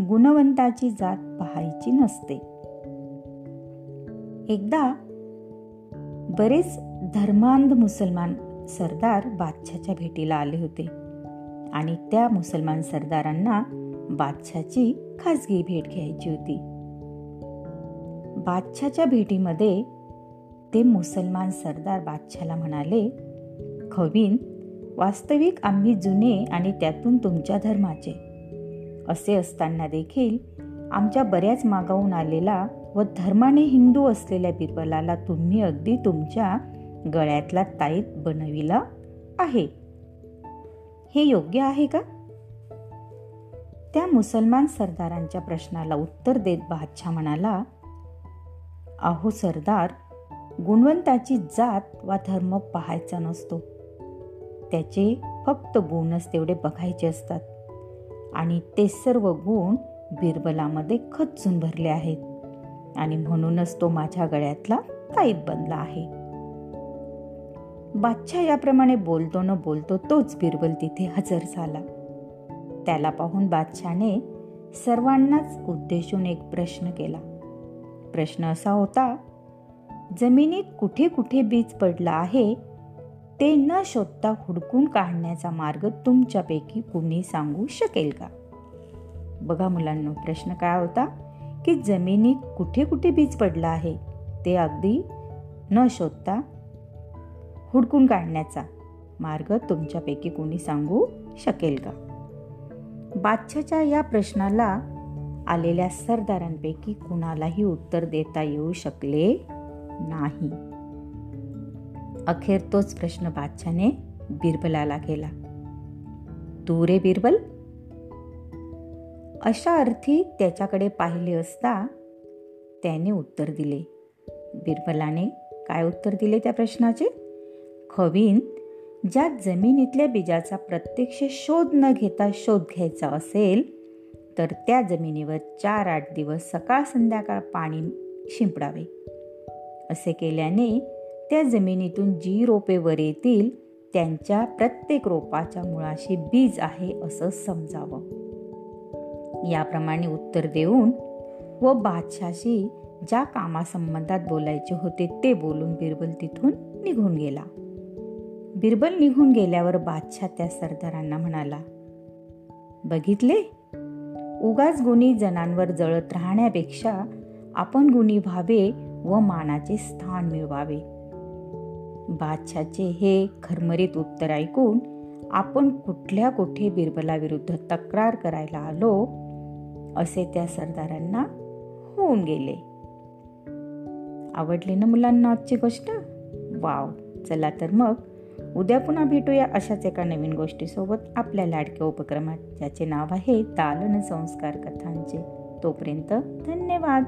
गुणवंताची जात पाहायची नसते. एकदा बरेच धर्मांध मुसलमान सरदार बादशाच्या भेटीला आले होते आणि त्या मुसलमान सरदारांना बादशाची खासगी भेट घ्यायची होती. बादशाच्या भेटीमध्ये ते मुसलमान सरदार बादशाला म्हणाले खवीन वास्तविक आम्ही जुने आणि त्यातून तुमच्या धर्माचे असे असताना देखील आमच्या बऱ्याच मागाहून आलेला व धर्माने हिंदू असलेल्या बिरबलाला तुम्ही अगदी तुमच्या गळ्यातला ताईत बनविला आहे. हे योग्य आहे का? त्या मुसलमान सरदारांच्या प्रश्नाला उत्तर देत बादशाह म्हणाला अहो सरदार गुणवंताची जात वा धर्म पाहायचा नसतो. त्याचे फक्त गुणच तेवढे बघायचे असतात. आणि ते सर्व गुण बिरबलामध्ये खचून भरले आहेत. आणि म्हणूनच तो माझ्या गळ्यातला ताईत बनला आहे. बादशाह याप्रमाणे बोलतो न बोलतो तोच बिरबल तिथे हजर झाला. त्याला पाहून बादशाने सर्वांनाच उद्देशून एक प्रश्न केला. प्रश्न असा होता जमिनीत कुठे कुठे बीज पडला आहे ते न शोधता हुडकून काढण्याचा मार्ग तुमच्यापैकी कुणी सांगू शकेल का? बघा मुलांनो प्रश्न काय होता? की जमिनीत कुठे कुठे बीज पडला आहे? ते अगदी न शोधता हुडकून काढण्याचा मार्ग तुमच्यापैकी कुणी सांगू शकेल का? बादशाच्या या प्रश्नाला आलेल्या सरदारांपैकी कुणालाही उत्तर देता येऊ शकले नाही. अखेर तोच प्रश्न बादशाने बिरबलाला केला. तू रे बिरबल? अशा अर्थी त्याच्याकडे पाहिले असता त्याने उत्तर दिले. बिरबलाने काय उत्तर दिले त्या प्रश्नाचे? खवीन ज्या जमिनीतल्या बीजाचा प्रत्यक्ष शोध न घेता शोध घ्यायचा असेल तर त्या जमिनीवर चार आठ दिवस सकाळ संध्याकाळ पाणी शिंपडावे. असे केल्याने त्या जमिनीतून जी रोपे वर येतील त्यांच्या प्रत्येक रोपाच्या मुळाशी बीज आहे असं समजावं. याप्रमाणे उत्तर देऊन व बादशाशी ज्या कामासंबंधात बोलायचे होते ते बोलून बिरबल तिथून निघून गेला. बिरबल निघून गेल्यावर बादशाह त्या सरदारांना म्हणाला बघितले? उगाच गुणी जनांवर जळत राहण्यापेक्षा आपण गुणी व्हावे व मानाचे स्थान मिळवावे. बादशाचे हे खरमरीत उत्तर ऐकून आपण कुठल्या कुठे बिरबलाविरुद्ध तक्रार करायला आलो असे त्या सरदारांना होऊन गेले. आवडले ना मुलांना आजची गोष्ट? वाव चला तर मग उद्या पुन्हा भेटूया अशाच एका नवीन गोष्टीसोबत आपल्या लाडक्या उपक्रमात ज्याचे नाव आहे दालन संस्कार कथांचे. तोपर्यंत धन्यवाद.